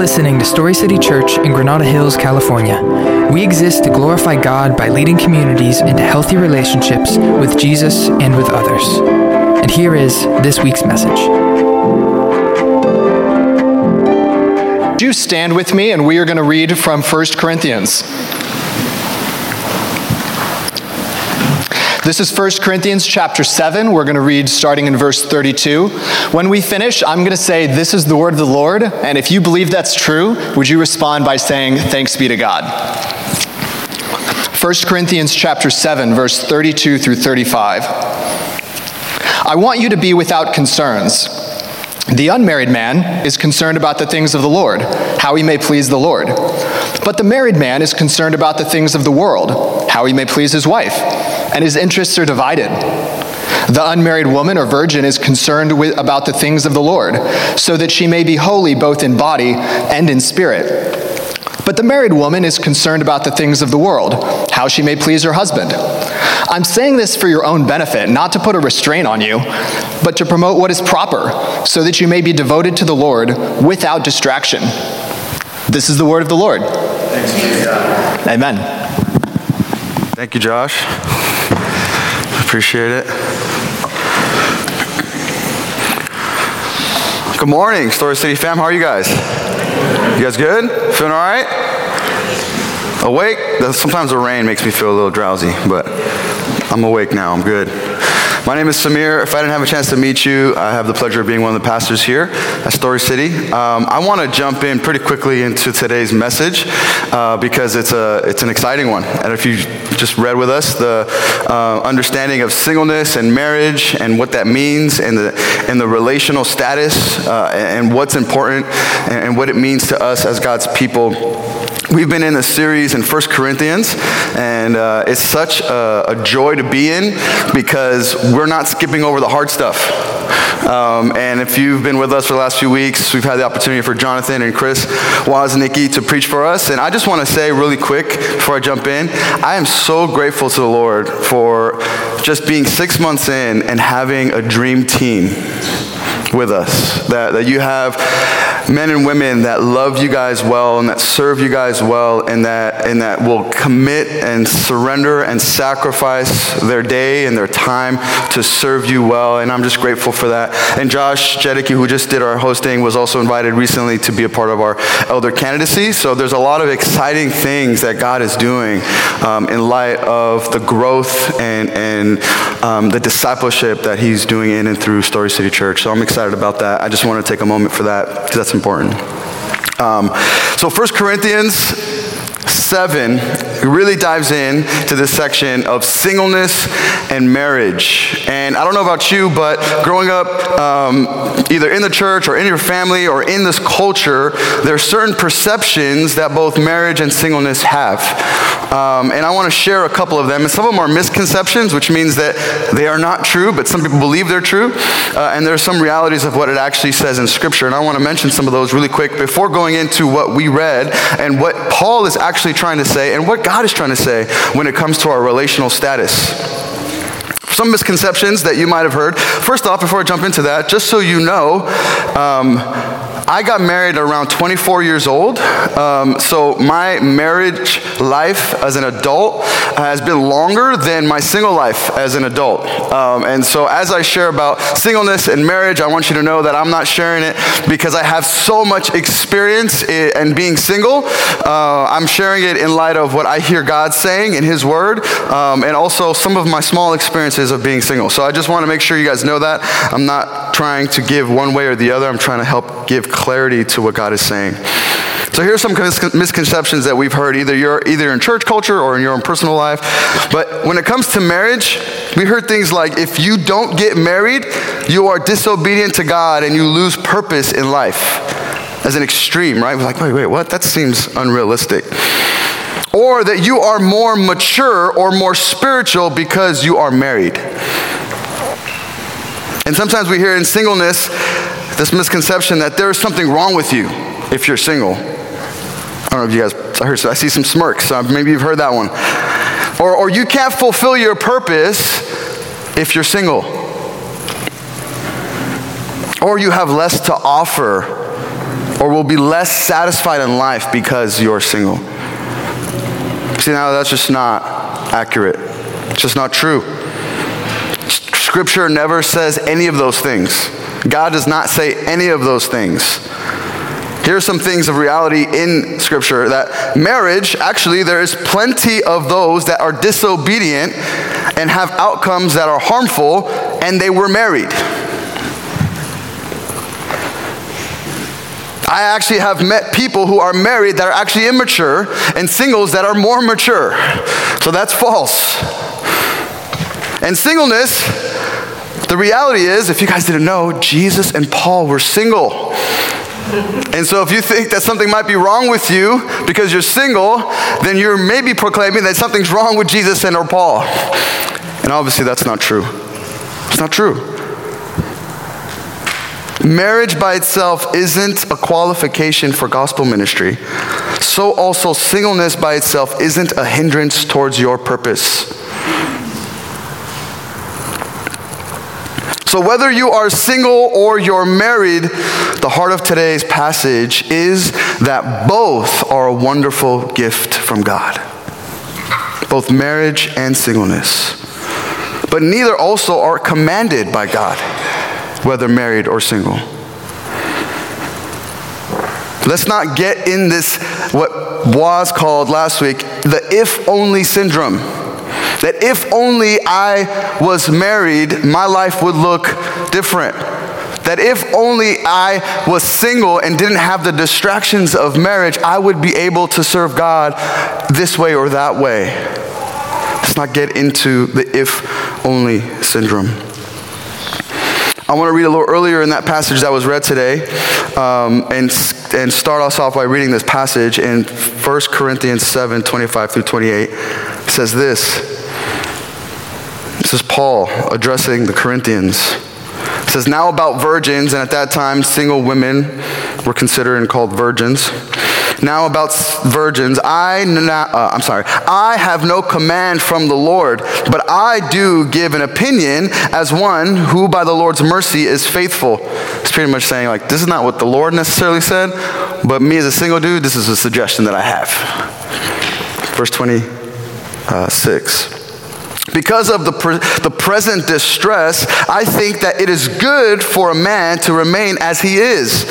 listening to Story City Church in Granada Hills, California. We exist to glorify God by leading communities into healthy relationships with Jesus and with others. And here is this week's message. Do you stand with me and we are going to read from 1 Corinthians. This is 1 Corinthians chapter 7. We're going to read starting in verse 32. When we finish, I'm going to say, This is the word of the Lord. And if you believe that's true, would you respond by saying, Thanks be to God? 1 Corinthians chapter 7, verse 32 through 35. I want you to be without concerns. The unmarried man is concerned about the things of the Lord, how he may please the Lord. But the married man is concerned about the things of the world, how he may please his wife and his interests are divided. The unmarried woman or virgin is concerned with, about the things of the Lord, so that she may be holy both in body and in spirit. But the married woman is concerned about the things of the world, how she may please her husband. I'm saying this for your own benefit, not to put a restraint on you, but to promote what is proper, so that you may be devoted to the Lord without distraction. This is the word of the Lord. Amen. Thank you, Josh. Appreciate it. Good morning, Story City fam. How are you guys? You guys good? Feeling all right? Awake? Sometimes the rain makes me feel a little drowsy, but I'm awake now. I'm good. My name is Sameer. If I didn't have a chance to meet you, I have the pleasure of being one of the pastors here at Story City. Um, I want to jump in pretty quickly into today's message uh, because it's, a, it's an exciting one. And if you just read with us the uh, understanding of singleness and marriage and what that means and the, and the relational status uh, and what's important and what it means to us as God's people We've been in a series in First Corinthians, and uh, it's such a, a, joy to be in because we're not skipping over the hard stuff. Um, and if you've been with us for the last few weeks, we've had the opportunity for Jonathan and Chris Woznicki to preach for us. And I just want to say really quick before I jump in, I am so grateful to the Lord for just being six months in and having a dream team with us. That, that you have men and women that love you guys well and that serve you guys well and that, and that will commit and surrender and sacrifice their day and their time to serve you well. And I'm just grateful for that. And Josh Jedicke, who just did our hosting, was also invited recently to be a part of our elder candidacy. So there's a lot of exciting things that God is doing um, in light of the growth and, and um, the discipleship that He's doing in and through Story City Church. So I'm excited about that. I just want to take a moment for that because that's important. Um, so 1 Corinthians 7 really dives in to this section of singleness and marriage. And I don't know about you, but growing up um, either in the church or in your family or in this culture, there are certain perceptions that both marriage and singleness have. Um, and I want to share a couple of them. And some of them are misconceptions, which means that they are not true, but some people believe they're true. Uh, and there are some realities of what it actually says in Scripture. And I want to mention some of those really quick before going into what we read and what Paul is actually trying to say and what God is trying to say when it comes to our relational status some misconceptions that you might have heard. First off, before I jump into that, just so you know, um, I got married around 24 years old. Um, so my marriage life as an adult has been longer than my single life as an adult. Um, and so as I share about singleness and marriage, I want you to know that I'm not sharing it because I have so much experience in, being single. Uh, I'm sharing it in light of what I hear God saying in His Word, um, and also some of my small experiences of being single. So I just want to make sure you guys know that. I'm not trying to give one way or the other. I'm trying to help give clarity to what God is saying. So here's some misconceptions that we've heard either you're either in church culture or in your own personal life. But when it comes to marriage, we heard things like if you don't get married, you are disobedient to God and you lose purpose in life. As an extreme, right? We're like, wait, wait, what? That seems unrealistic. Or that you are more mature or more spiritual because you are married. And sometimes we hear in singleness this misconception that there is something wrong with you if you're single. I don't know if you guys, I, heard, I see some smirks, so maybe you've heard that one. Or, or you can't fulfill your purpose if you're single. Or you have less to offer or will be less satisfied in life because you're single. See, now that's just not accurate. It's just not true. Scripture never says any of those things. God does not say any of those things. Here are some things of reality in Scripture that marriage, actually, there is plenty of those that are disobedient and have outcomes that are harmful, and they were married. I actually have met people who are married that are actually immature and singles that are more mature. So that's false. And singleness, the reality is, if you guys didn't know, Jesus and Paul were single. And so, if you think that something might be wrong with you because you're single, then you're maybe proclaiming that something's wrong with Jesus and or Paul. And obviously, that's not true. It's not true. Marriage by itself isn't a qualification for gospel ministry. So, also, singleness by itself isn't a hindrance towards your purpose. So, whether you are single or you're married, the heart of today's passage is that both are a wonderful gift from God. Both marriage and singleness. But neither also are commanded by God, whether married or single. Let's not get in this, what was called last week, the if only syndrome that if only I was married, my life would look different. That if only I was single and didn't have the distractions of marriage, I would be able to serve God this way or that way. Let's not get into the if only syndrome. I want to read a little earlier in that passage that was read today um, and, and start us off by reading this passage in 1 Corinthians 7 25 through 28. It says this. This is Paul addressing the Corinthians. It says, Now about virgins, and at that time, single women were considered and called virgins. Now about virgins, I uh, I'm sorry, I have no command from the Lord, but I do give an opinion as one who by the Lord's mercy is faithful. It's pretty much saying like this is not what the Lord necessarily said, but me as a single dude, this is a suggestion that I have. Verse 26. Because of the, pre- the present distress, I think that it is good for a man to remain as he is.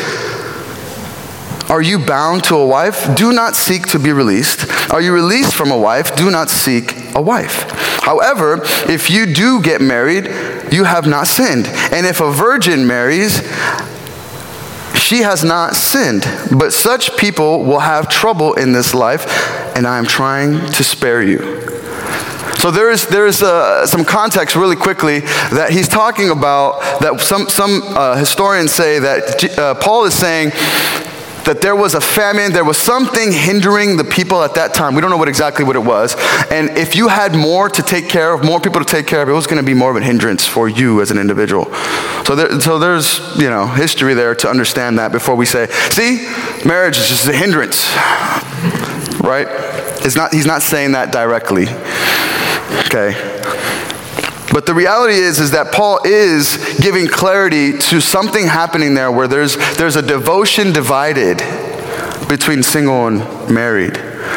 Are you bound to a wife? Do not seek to be released. Are you released from a wife? Do not seek a wife. However, if you do get married, you have not sinned. And if a virgin marries, she has not sinned. But such people will have trouble in this life, and I am trying to spare you. So there is, there is uh, some context really quickly that he's talking about that some, some uh, historians say that uh, Paul is saying that there was a famine, there was something hindering the people at that time. We don't know what exactly what it was. And if you had more to take care of, more people to take care of, it was going to be more of a hindrance for you as an individual. So, there, so there's, you know, history there to understand that before we say, see, marriage is just a hindrance, right? It's not, he's not saying that directly. Okay? But the reality is, is that Paul is giving clarity to something happening there where there's, there's a devotion divided between single and married.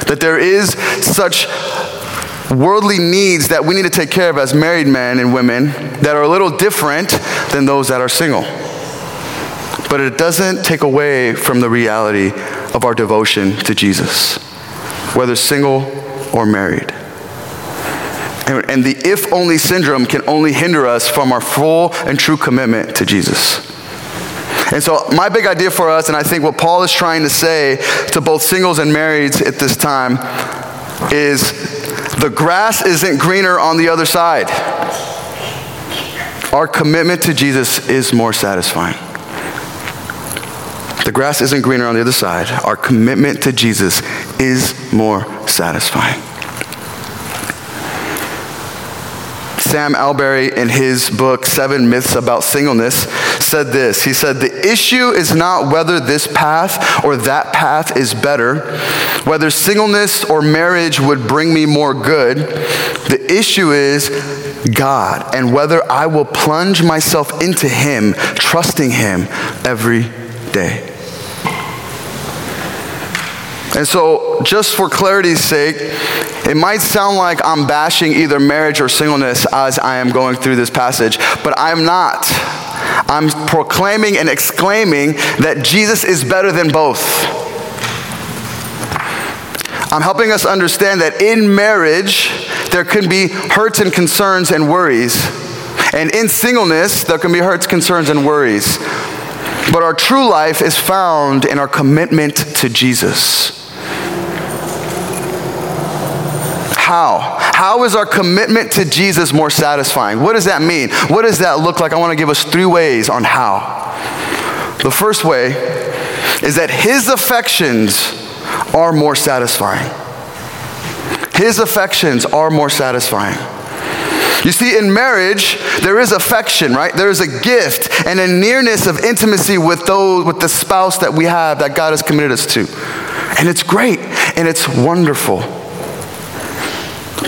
That there is such worldly needs that we need to take care of as married men and women that are a little different than those that are single. But it doesn't take away from the reality of our devotion to Jesus, whether single or married. And the if only syndrome can only hinder us from our full and true commitment to Jesus. And so, my big idea for us, and I think what Paul is trying to say to both singles and marrieds at this time, is the grass isn't greener on the other side. Our commitment to Jesus is more satisfying. The grass isn't greener on the other side. Our commitment to Jesus is more satisfying. Sam Allberry, in his book, Seven Myths About Singleness, said this. He said, The issue is not whether this path or that path is better, whether singleness or marriage would bring me more good. The issue is God and whether I will plunge myself into Him, trusting Him every day. And so, just for clarity's sake, it might sound like I'm bashing either marriage or singleness as I am going through this passage, but I'm not. I'm proclaiming and exclaiming that Jesus is better than both. I'm helping us understand that in marriage, there can be hurts and concerns and worries. And in singleness, there can be hurts, concerns, and worries. But our true life is found in our commitment to Jesus. How? How is our commitment to Jesus more satisfying? What does that mean? What does that look like? I want to give us three ways on how. The first way is that his affections are more satisfying. His affections are more satisfying. You see, in marriage, there is affection, right? There is a gift and a nearness of intimacy with those, with the spouse that we have that God has committed us to. And it's great and it's wonderful.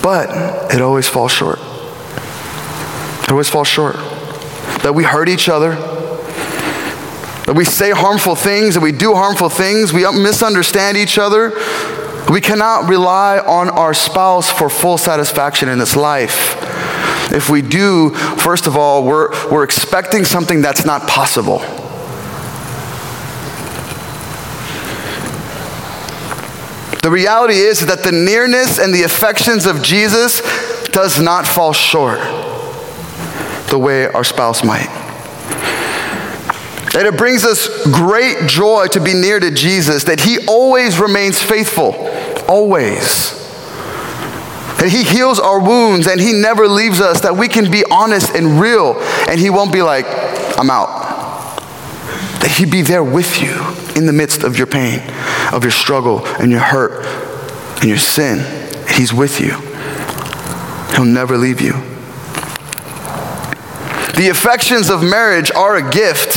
But it always falls short. It always falls short. That we hurt each other, that we say harmful things, that we do harmful things, we misunderstand each other. We cannot rely on our spouse for full satisfaction in this life. If we do, first of all, we're, we're expecting something that's not possible. The reality is that the nearness and the affections of Jesus does not fall short the way our spouse might. And it brings us great joy to be near to Jesus, that He always remains faithful, always. That He heals our wounds and He never leaves us, that we can be honest and real, and He won't be like, I'm out. That He be there with you in the midst of your pain, of your struggle, and your hurt, and your sin. He's with you. He'll never leave you. The affections of marriage are a gift,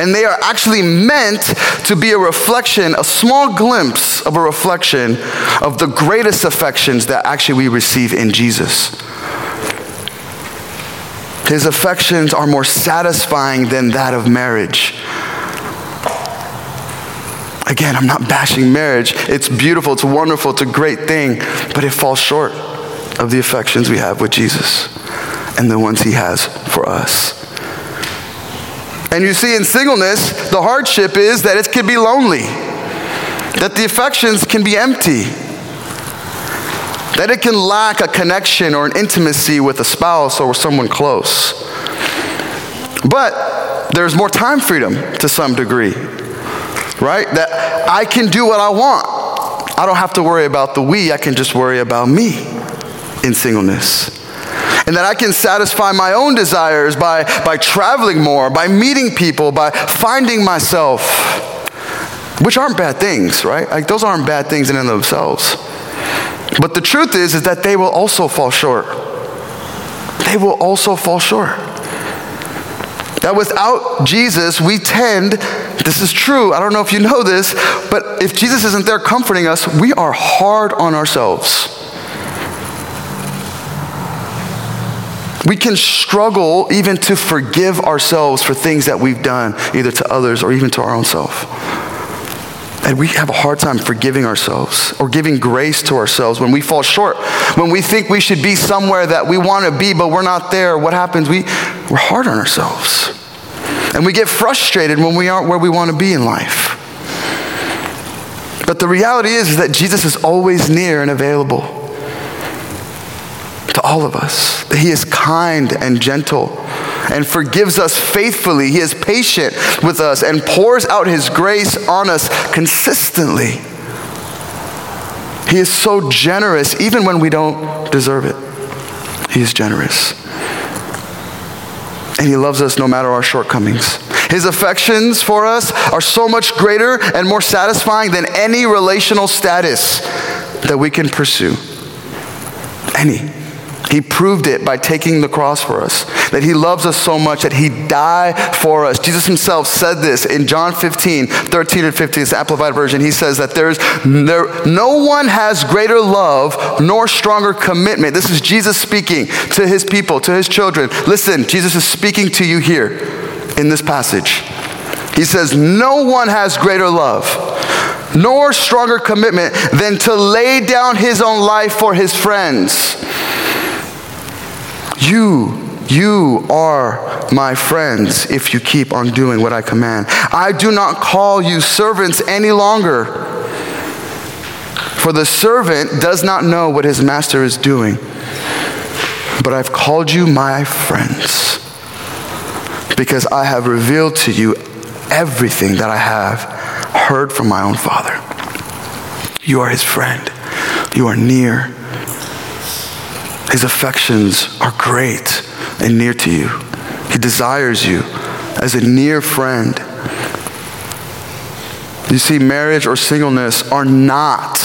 and they are actually meant to be a reflection, a small glimpse of a reflection of the greatest affections that actually we receive in Jesus. His affections are more satisfying than that of marriage. Again, I'm not bashing marriage. It's beautiful, it's wonderful, it's a great thing, but it falls short of the affections we have with Jesus and the ones he has for us. And you see, in singleness, the hardship is that it can be lonely, that the affections can be empty, that it can lack a connection or an intimacy with a spouse or someone close. But there's more time freedom to some degree, right? That I can do what I want. I don't have to worry about the we, I can just worry about me in singleness and that I can satisfy my own desires by, by traveling more, by meeting people, by finding myself, which aren't bad things, right? Like those aren't bad things in and of themselves. But the truth is, is that they will also fall short. They will also fall short. That without Jesus, we tend, this is true, I don't know if you know this, but if Jesus isn't there comforting us, we are hard on ourselves. We can struggle even to forgive ourselves for things that we've done, either to others or even to our own self. And we have a hard time forgiving ourselves or giving grace to ourselves when we fall short. When we think we should be somewhere that we want to be, but we're not there, what happens? We, we're hard on ourselves. And we get frustrated when we aren't where we want to be in life. But the reality is, is that Jesus is always near and available to all of us. That He is kind and gentle and forgives us faithfully. He is patient with us and pours out His grace on us consistently. He is so generous even when we don't deserve it. He is generous. And He loves us no matter our shortcomings. His affections for us are so much greater and more satisfying than any relational status that we can pursue. Any. He proved it by taking the cross for us, that he loves us so much that he died for us. Jesus himself said this in John 15, 13 and 15, it's the Amplified Version. He says that there's there, no one has greater love nor stronger commitment. This is Jesus speaking to his people, to his children. Listen, Jesus is speaking to you here in this passage. He says, No one has greater love nor stronger commitment than to lay down his own life for his friends. You you are my friends if you keep on doing what I command. I do not call you servants any longer, for the servant does not know what his master is doing. But I've called you my friends because I have revealed to you everything that I have heard from my own Father. You are his friend, you are near. His affections are great and near to you. He desires you as a near friend. You see, marriage or singleness are not,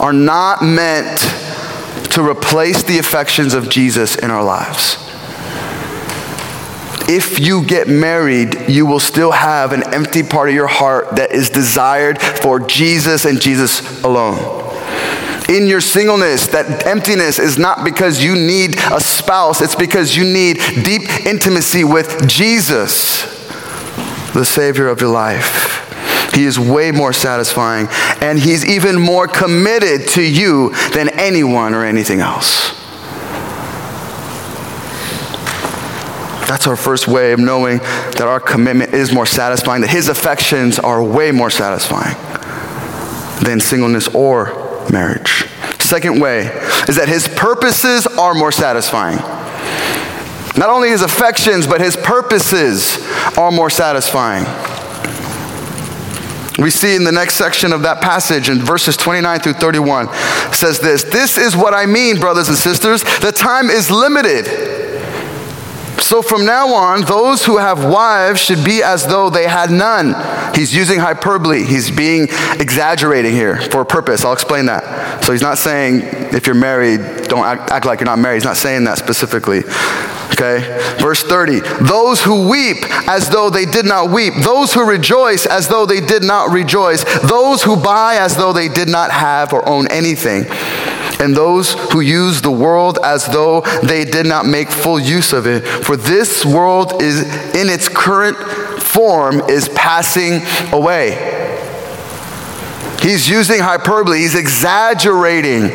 are not meant to replace the affections of Jesus in our lives. If you get married, you will still have an empty part of your heart that is desired for Jesus and Jesus alone in your singleness, that emptiness is not because you need a spouse, it's because you need deep intimacy with Jesus, the Savior of your life. He is way more satisfying, and He's even more committed to you than anyone or anything else. That's our first way of knowing that our commitment is more satisfying, that His affections are way more satisfying than singleness or marriage. Second way is that his purposes are more satisfying. Not only his affections, but his purposes are more satisfying. We see in the next section of that passage in verses 29 through 31 says this This is what I mean, brothers and sisters. The time is limited. So from now on, those who have wives should be as though they had none. He's using hyperbole. He's being exaggerating here for a purpose. I'll explain that. So he's not saying if you're married, don't act, act like you're not married. He's not saying that specifically. Okay? Verse 30 Those who weep as though they did not weep, those who rejoice as though they did not rejoice, those who buy as though they did not have or own anything and those who use the world as though they did not make full use of it. For this world is in its current form is passing away. He's using hyperbole, he's exaggerating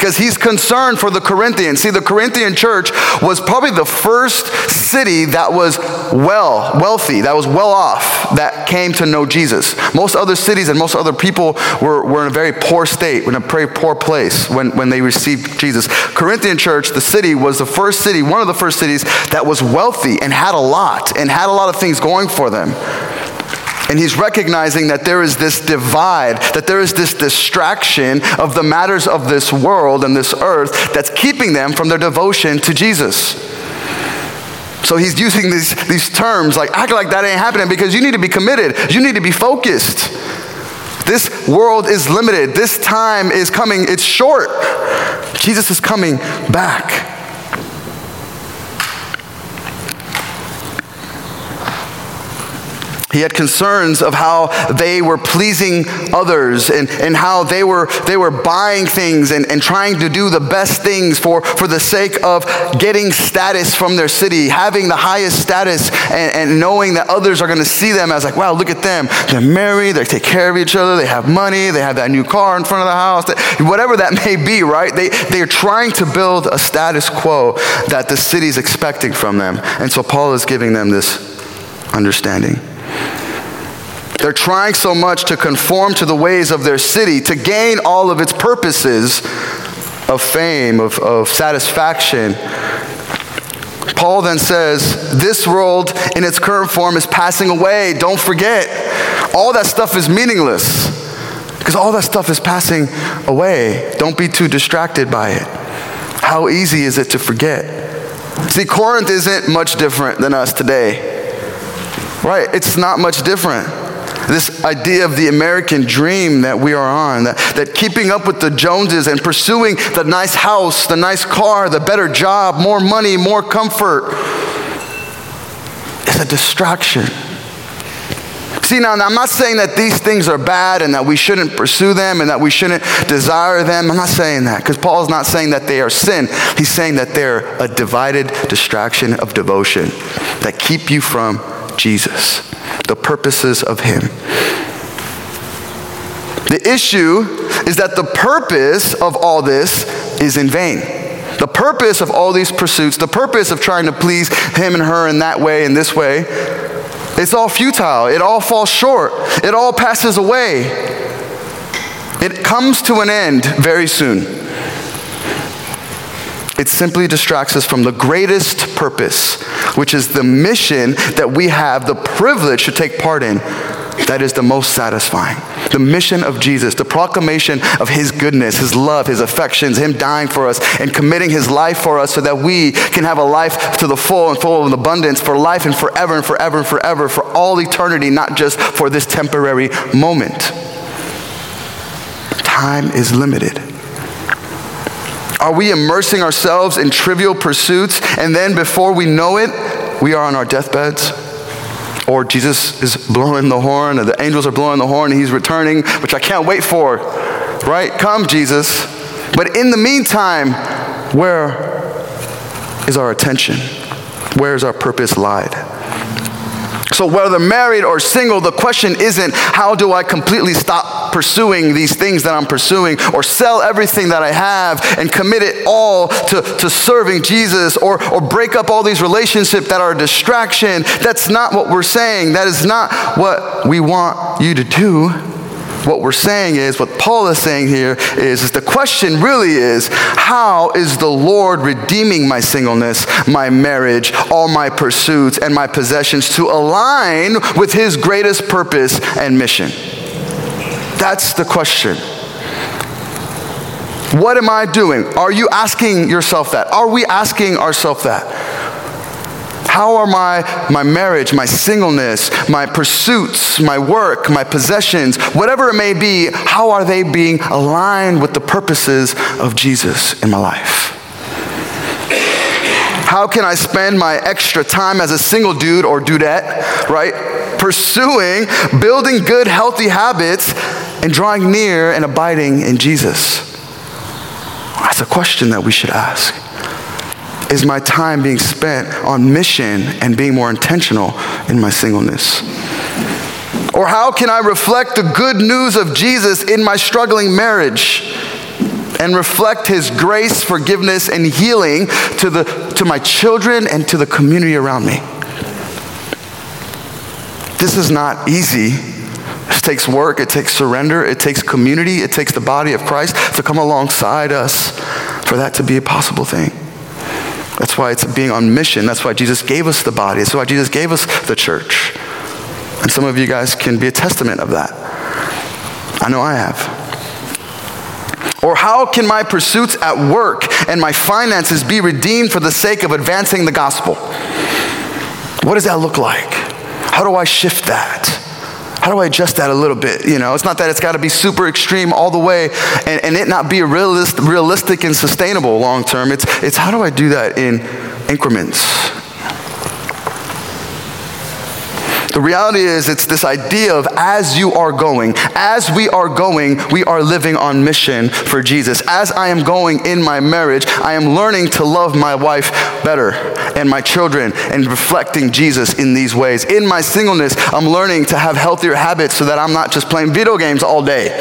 because he's concerned for the Corinthians. See, the Corinthian church was probably the first city that was well, wealthy, that was well off, that came to know Jesus. Most other cities and most other people were, were in a very poor state, in a very poor place when, when they received Jesus. Corinthian church, the city, was the first city, one of the first cities that was wealthy and had a lot and had a lot of things going for them. And he's recognizing that there is this divide, that there is this distraction of the matters of this world and this earth that's keeping them from their devotion to Jesus. So he's using these, these terms like, act like that ain't happening because you need to be committed. You need to be focused. This world is limited. This time is coming, it's short. Jesus is coming back. He had concerns of how they were pleasing others and, and how they were, they were buying things and, and trying to do the best things for, for the sake of getting status from their city, having the highest status, and, and knowing that others are going to see them as, like, wow, look at them. They're married, they take care of each other, they have money, they have that new car in front of the house, whatever that may be, right? They, they are trying to build a status quo that the city is expecting from them. And so Paul is giving them this understanding. They're trying so much to conform to the ways of their city to gain all of its purposes of fame, of, of satisfaction. Paul then says, This world in its current form is passing away. Don't forget. All that stuff is meaningless because all that stuff is passing away. Don't be too distracted by it. How easy is it to forget? See, Corinth isn't much different than us today. Right? It's not much different this idea of the American dream that we are on, that, that keeping up with the Joneses and pursuing the nice house, the nice car, the better job, more money, more comfort is a distraction. See, now, I'm not saying that these things are bad and that we shouldn't pursue them and that we shouldn't desire them. I'm not saying that because Paul is not saying that they are sin. He's saying that they're a divided distraction of devotion that keep you from Jesus the purposes of Him. The issue is that the purpose of all this is in vain. The purpose of all these pursuits, the purpose of trying to please him and her in that way and this way, it's all futile. It all falls short. It all passes away. It comes to an end very soon. It simply distracts us from the greatest purpose, which is the mission that we have the privilege to take part in that is the most satisfying. The mission of Jesus, the proclamation of his goodness, his love, his affections, him dying for us and committing his life for us so that we can have a life to the full and full of abundance for life and forever and forever and forever for all eternity, not just for this temporary moment. Time is limited. Are we immersing ourselves in trivial pursuits and then before we know it, we are on our deathbeds? Or Jesus is blowing the horn, or the angels are blowing the horn, and he's returning, which I can't wait for. Right? Come, Jesus. But in the meantime, where is our attention? Where is our purpose lied? So, whether married or single, the question isn't how do I completely stop pursuing these things that I'm pursuing or sell everything that I have and commit it all to, to serving Jesus or, or break up all these relationships that are a distraction. That's not what we're saying. That is not what we want you to do. What we're saying is, what Paul is saying here is, is the question really is, how is the Lord redeeming my singleness, my marriage, all my pursuits, and my possessions to align with his greatest purpose and mission? That's the question. What am I doing? Are you asking yourself that? Are we asking ourselves that? How are my, my marriage, my singleness, my pursuits, my work, my possessions, whatever it may be, how are they being aligned with the purposes of Jesus in my life? How can I spend my extra time as a single dude or dudette, right? Pursuing, building good, healthy habits, and drawing near and abiding in Jesus? That's a question that we should ask is my time being spent on mission and being more intentional in my singleness? Or how can I reflect the good news of Jesus in my struggling marriage and reflect his grace, forgiveness, and healing to, the, to my children and to the community around me? This is not easy. It takes work, it takes surrender, it takes community, it takes the body of Christ to come alongside us for that to be a possible thing. That's why it's being on mission. That's why Jesus gave us the body. That's why Jesus gave us the church. And some of you guys can be a testament of that. I know I have. Or how can my pursuits at work and my finances be redeemed for the sake of advancing the gospel? What does that look like? How do I shift that? How do I adjust that a little bit? You know, it's not that it's got to be super extreme all the way and, and it not be realist, realistic and sustainable long term. It's, it's how do I do that in increments? The reality is, it's this idea of as you are going, as we are going, we are living on mission for Jesus. As I am going in my marriage, I am learning to love my wife better and my children and reflecting Jesus in these ways. In my singleness, I'm learning to have healthier habits so that I'm not just playing video games all day.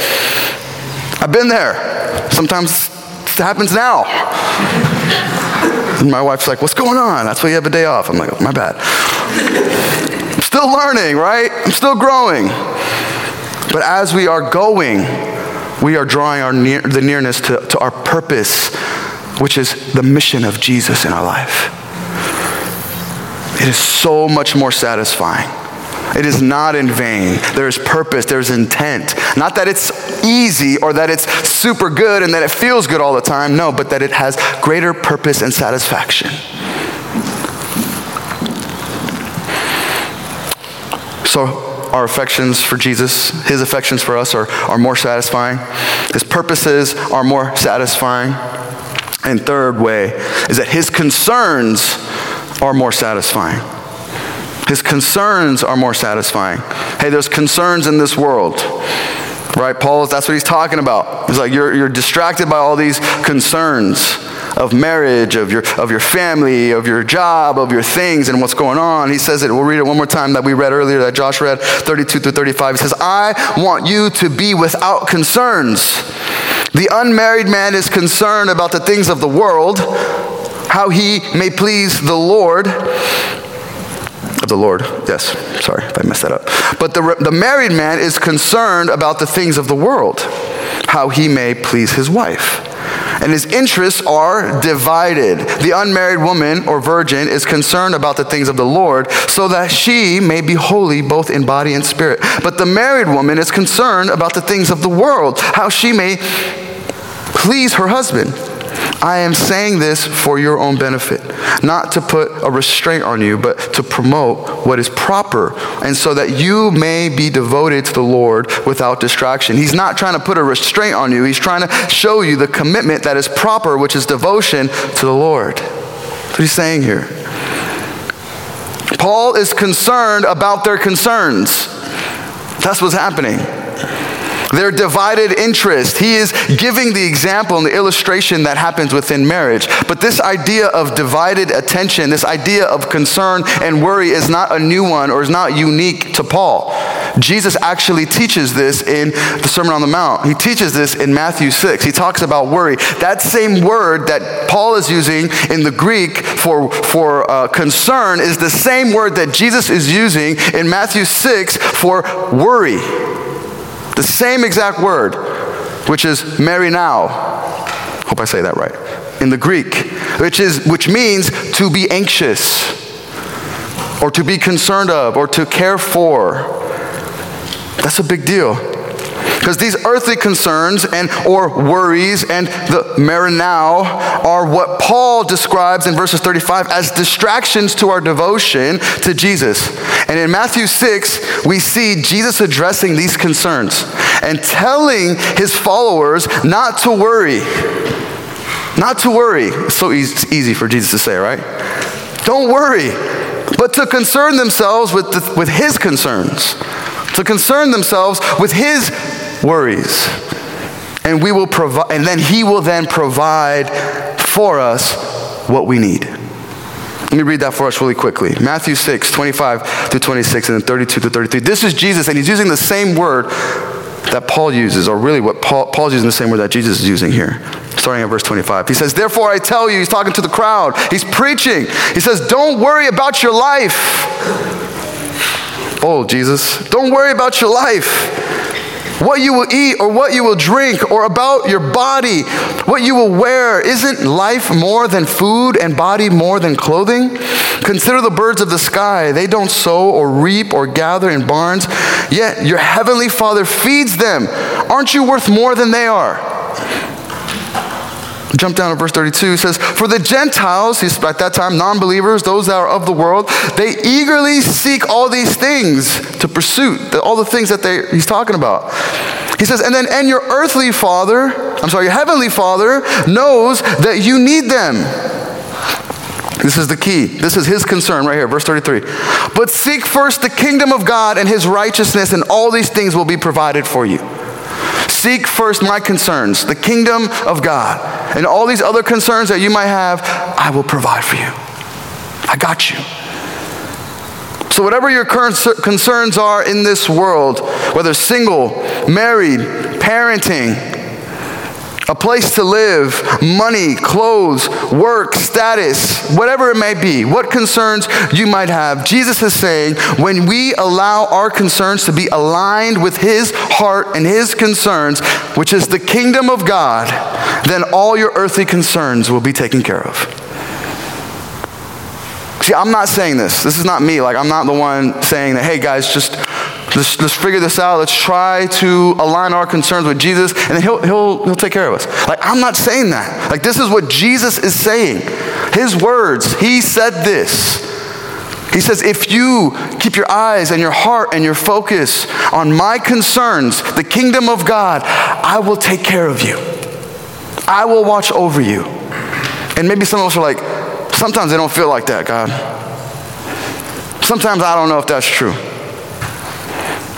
I've been there. Sometimes it happens now. And my wife's like, What's going on? That's why you have a day off. I'm like, My bad still learning, right? I'm still growing. But as we are going, we are drawing our near, the nearness to, to our purpose, which is the mission of Jesus in our life. It is so much more satisfying. It is not in vain. There's purpose, there's intent. Not that it's easy or that it's super good and that it feels good all the time. No, but that it has greater purpose and satisfaction. So our affections for Jesus, his affections for us are, are more satisfying. His purposes are more satisfying. And third way is that his concerns are more satisfying. His concerns are more satisfying. Hey, there's concerns in this world. Right? Paul, that's what he's talking about. He's like, you're, you're distracted by all these concerns of marriage, of your, of your family, of your job, of your things, and what's going on. He says it, we'll read it one more time that we read earlier, that Josh read, 32 through 35. He says, I want you to be without concerns. The unmarried man is concerned about the things of the world, how he may please the Lord the Lord. Yes, sorry if I messed that up. But the, the married man is concerned about the things of the world, how he may please his wife. And his interests are divided. The unmarried woman or virgin is concerned about the things of the Lord so that she may be holy both in body and spirit. But the married woman is concerned about the things of the world, how she may please her husband. I am saying this for your own benefit, not to put a restraint on you, but to promote what is proper, and so that you may be devoted to the Lord without distraction. He's not trying to put a restraint on you, he's trying to show you the commitment that is proper, which is devotion to the Lord. That's what he's saying here. Paul is concerned about their concerns. That's what's happening their divided interest. He is giving the example and the illustration that happens within marriage. But this idea of divided attention, this idea of concern and worry is not a new one or is not unique to Paul. Jesus actually teaches this in the Sermon on the Mount. He teaches this in Matthew 6. He talks about worry. That same word that Paul is using in the Greek for, for uh, concern is the same word that Jesus is using in Matthew 6 for worry. The same exact word, which is merinao. Hope I say that right. In the Greek, which is which means to be anxious or to be concerned of or to care for. That's a big deal. Because these earthly concerns and or worries and the merinao are what Paul describes in verses 35 as distractions to our devotion to Jesus. And in Matthew 6, we see Jesus addressing these concerns and telling his followers not to worry. Not to worry. It's so easy for Jesus to say, right? Don't worry, but to concern themselves with, the, with his concerns, to concern themselves with his worries. And we will provide, and then He will then provide for us what we need. Let me read that for us really quickly. Matthew 6, 25 through 26, and then 32 to 33. This is Jesus, and he's using the same word that Paul uses, or really what Paul, Paul's using the same word that Jesus is using here. Starting at verse 25. He says, Therefore I tell you, he's talking to the crowd, he's preaching. He says, Don't worry about your life. Oh, Jesus, don't worry about your life what you will eat or what you will drink or about your body, what you will wear. Isn't life more than food and body more than clothing? Consider the birds of the sky. They don't sow or reap or gather in barns, yet your heavenly Father feeds them. Aren't you worth more than they are? Jump down to verse 32. It says, For the Gentiles, he's at that time, non believers, those that are of the world, they eagerly seek all these things to pursue, all the things that they, he's talking about. He says, And then, and your earthly father, I'm sorry, your heavenly father knows that you need them. This is the key. This is his concern right here, verse 33. But seek first the kingdom of God and his righteousness, and all these things will be provided for you. Seek first my concerns, the kingdom of God, and all these other concerns that you might have, I will provide for you. I got you. So, whatever your current concerns are in this world, whether single, married, parenting, a place to live, money, clothes, work, status, whatever it may be, what concerns you might have. Jesus is saying when we allow our concerns to be aligned with His heart and His concerns, which is the kingdom of God, then all your earthly concerns will be taken care of. See, I'm not saying this. This is not me. Like, I'm not the one saying that, hey, guys, just Let's, let's figure this out. Let's try to align our concerns with Jesus, and then he'll, he'll, he'll take care of us. Like, I'm not saying that. Like, this is what Jesus is saying. His words, He said this. He says, if you keep your eyes and your heart and your focus on my concerns, the kingdom of God, I will take care of you. I will watch over you. And maybe some of us are like, sometimes they don't feel like that, God. Sometimes I don't know if that's true.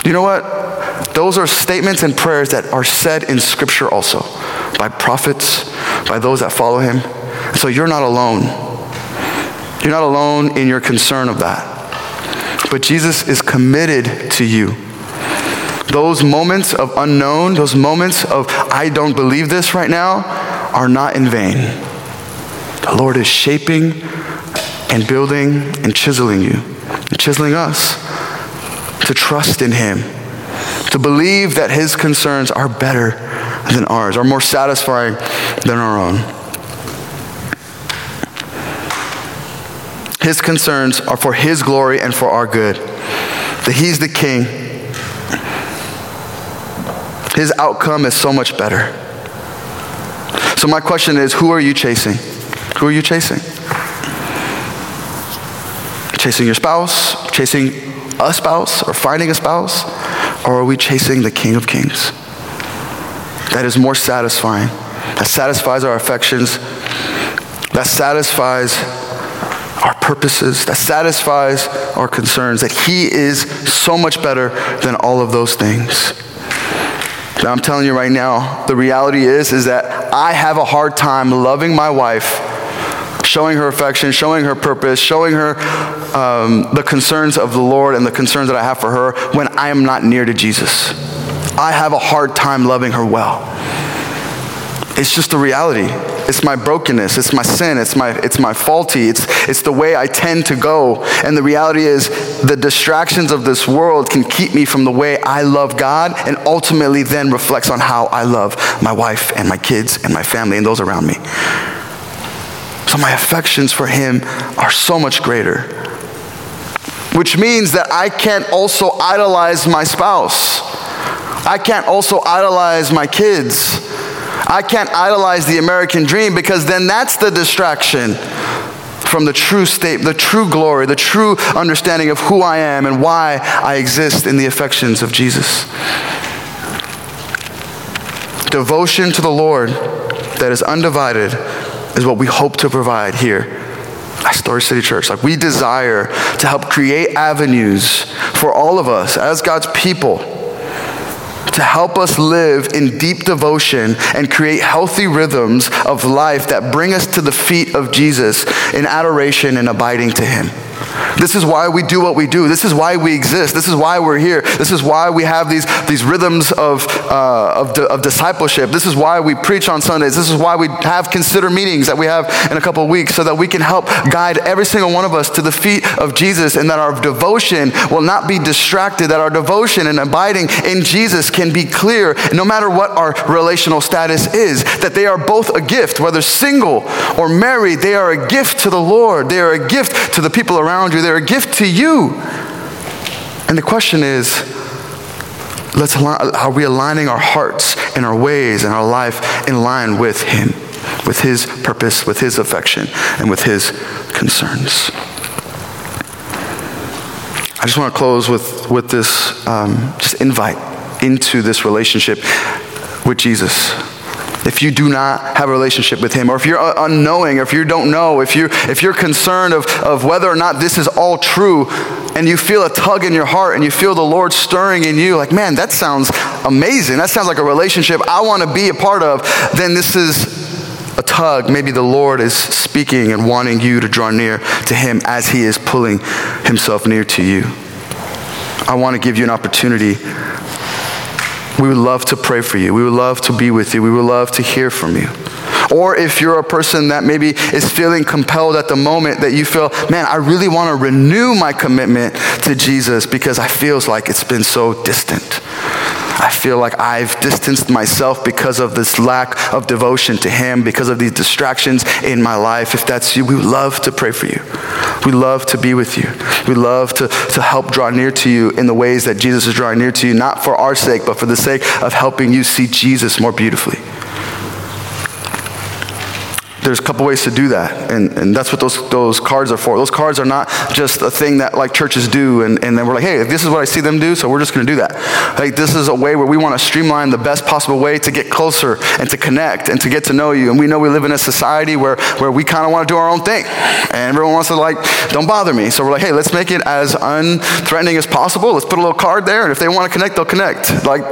You know what? those are statements and prayers that are said in Scripture also by prophets, by those that follow him. So you're not alone. You're not alone in your concern of that. But Jesus is committed to you. Those moments of unknown, those moments of I don't believe this right now, are not in vain. The Lord is shaping and building and chiseling you, and chiseling us to trust in Him, to believe that His concerns are better than ours, are more satisfying than our own. His concerns are for His glory and for our good. That He's the King. His outcome is so much better. So, my question is who are you chasing? Who are you chasing? Chasing your spouse? Chasing a spouse? Or finding a spouse? Or are we chasing the King of Kings? That is more satisfying. That satisfies our affections. That satisfies our purposes, that satisfies our concerns, that He is so much better than all of those things. Now, I'm telling you right now, the reality is, is that I have a hard time loving my wife, showing her affection, showing her purpose, showing her um, the concerns of the Lord and the concerns that I have for her when I am not near to Jesus. I have a hard time loving her well. It's just the reality. It's my brokenness. It's my sin. It's my, it's my faulty. It's, it's the way I tend to go. And the reality is, the distractions of this world can keep me from the way I love God and ultimately then reflects on how I love my wife and my kids and my family and those around me. So my affections for Him are so much greater. Which means that I can't also idolize my spouse. I can't also idolize my kids. I can't idolize the American dream because then that's the distraction from the true state, the true glory, the true understanding of who I am and why I exist in the affections of Jesus. Devotion to the Lord that is undivided is what we hope to provide here at Story City Church. Like we desire to help create avenues for all of us as God's people to help us live in deep devotion and create healthy rhythms of life that bring us to the feet of Jesus in adoration and abiding to Him. This is why we do what we do. This is why we exist. This is why we're here. This is why we have these, these rhythms of, uh, of, of, discipleship. This is why we preach on Sundays. This is why we have consider meetings that we have in a couple weeks so that we can help guide every single one of us to the feet of Jesus and that our devotion will not be distracted, that our devotion and abiding in Jesus can be clear no matter what our relational status is, that they are both a gift, whether single or married, they are a gift to the Lord. They are a gift to the people around you. They're a gift to you. And the question is, let's are we aligning our hearts and our ways and our life in line with Him, with His purpose, with His affection, and with His concerns? I just want to close with, with this um, just invite into this relationship with Jesus if you do not have a relationship with him or if you're uh, unknowing or if you don't know if you if you're concerned of, of whether or not this is all true and you feel a tug in your heart and you feel the lord stirring in you like man that sounds amazing. That sounds like a relationship i want to be a part of then this is a tug maybe the lord is speaking and wanting you to draw near to him as he is pulling himself near to you. I want to give you an opportunity we would love to pray for you. We would love to be with you. We would love to hear from you. Or if you're a person that maybe is feeling compelled at the moment that you feel, man, I really want to renew my commitment to Jesus because I feels like it's been so distant. I feel like I've distanced myself because of this lack of devotion to Him, because of these distractions in my life. If that's you, we would love to pray for you. We love to be with you. We love to, to help draw near to you in the ways that Jesus is drawing near to you, not for our sake, but for the sake of helping you see Jesus more beautifully. There's a couple ways to do that. And, and that's what those, those cards are for. Those cards are not just a thing that like churches do and, and then we're like hey this is what i see them do so we're just going to do that. Like this is a way where we want to streamline the best possible way to get closer and to connect and to get to know you. And we know we live in a society where, where we kind of want to do our own thing. And everyone wants to like don't bother me. So we're like hey let's make it as unthreatening as possible. Let's put a little card there and if they want to connect they'll connect. Like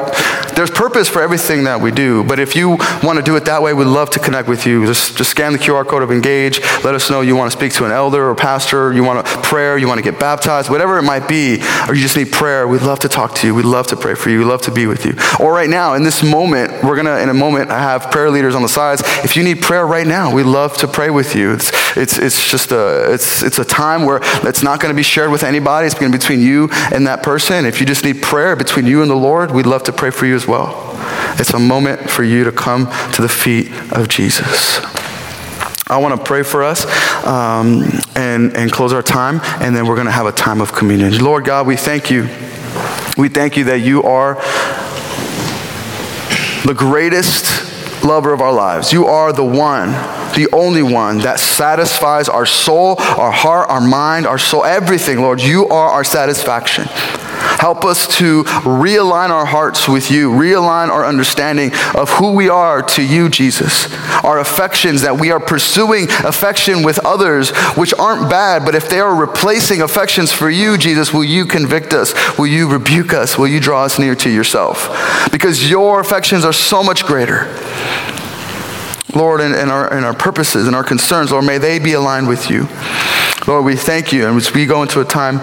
there's purpose for everything that we do but if you want to do it that way we'd love to connect with you. Just, just scan the QR code of Engage. Let us know you want to speak to an elder or pastor, you want to prayer, you want to get baptized, whatever it might be, or you just need prayer. We'd love to talk to you. We'd love to pray for you. We'd love to be with you. Or right now, in this moment, we're going to, in a moment, I have prayer leaders on the sides. If you need prayer right now, we'd love to pray with you. It's, it's, it's just a, it's, it's a time where it's not going to be shared with anybody. It's going to be between you and that person. If you just need prayer between you and the Lord, we'd love to pray for you as well. It's a moment for you to come to the feet of Jesus. I want to pray for us um, and, and close our time, and then we're going to have a time of communion. Lord God, we thank you. We thank you that you are the greatest lover of our lives. You are the one, the only one that satisfies our soul, our heart, our mind, our soul, everything, Lord. You are our satisfaction. Help us to realign our hearts with you, realign our understanding of who we are to you, Jesus. Our affections, that we are pursuing affection with others, which aren't bad, but if they are replacing affections for you, Jesus, will you convict us? Will you rebuke us? Will you draw us near to yourself? Because your affections are so much greater. Lord, and, and, our, our purposes and our concerns, Lord, may they be aligned with you. Lord, we thank you. And as we go into a time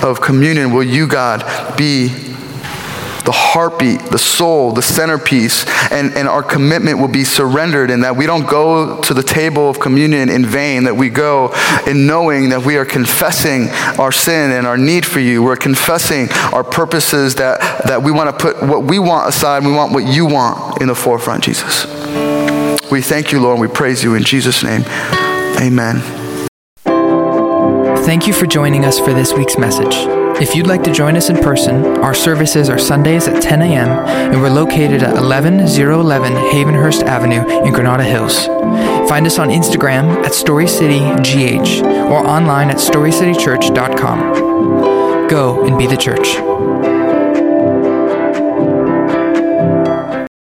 of communion, will you, God, be the heartbeat, the soul, the centerpiece, and, and our commitment will be surrendered, and that we don't go to the table of communion in vain, that we go in knowing that we are confessing our sin and our need for you. We're confessing our purposes that, that we want to put what we want aside, we want what you want in the forefront, Jesus. We thank you, Lord, and we praise you in Jesus' name. Amen. Thank you for joining us for this week's message. If you'd like to join us in person, our services are Sundays at 10 a.m. and we're located at 11011 Havenhurst Avenue in Granada Hills. Find us on Instagram at StoryCityGH or online at StoryCityChurch.com. Go and be the church.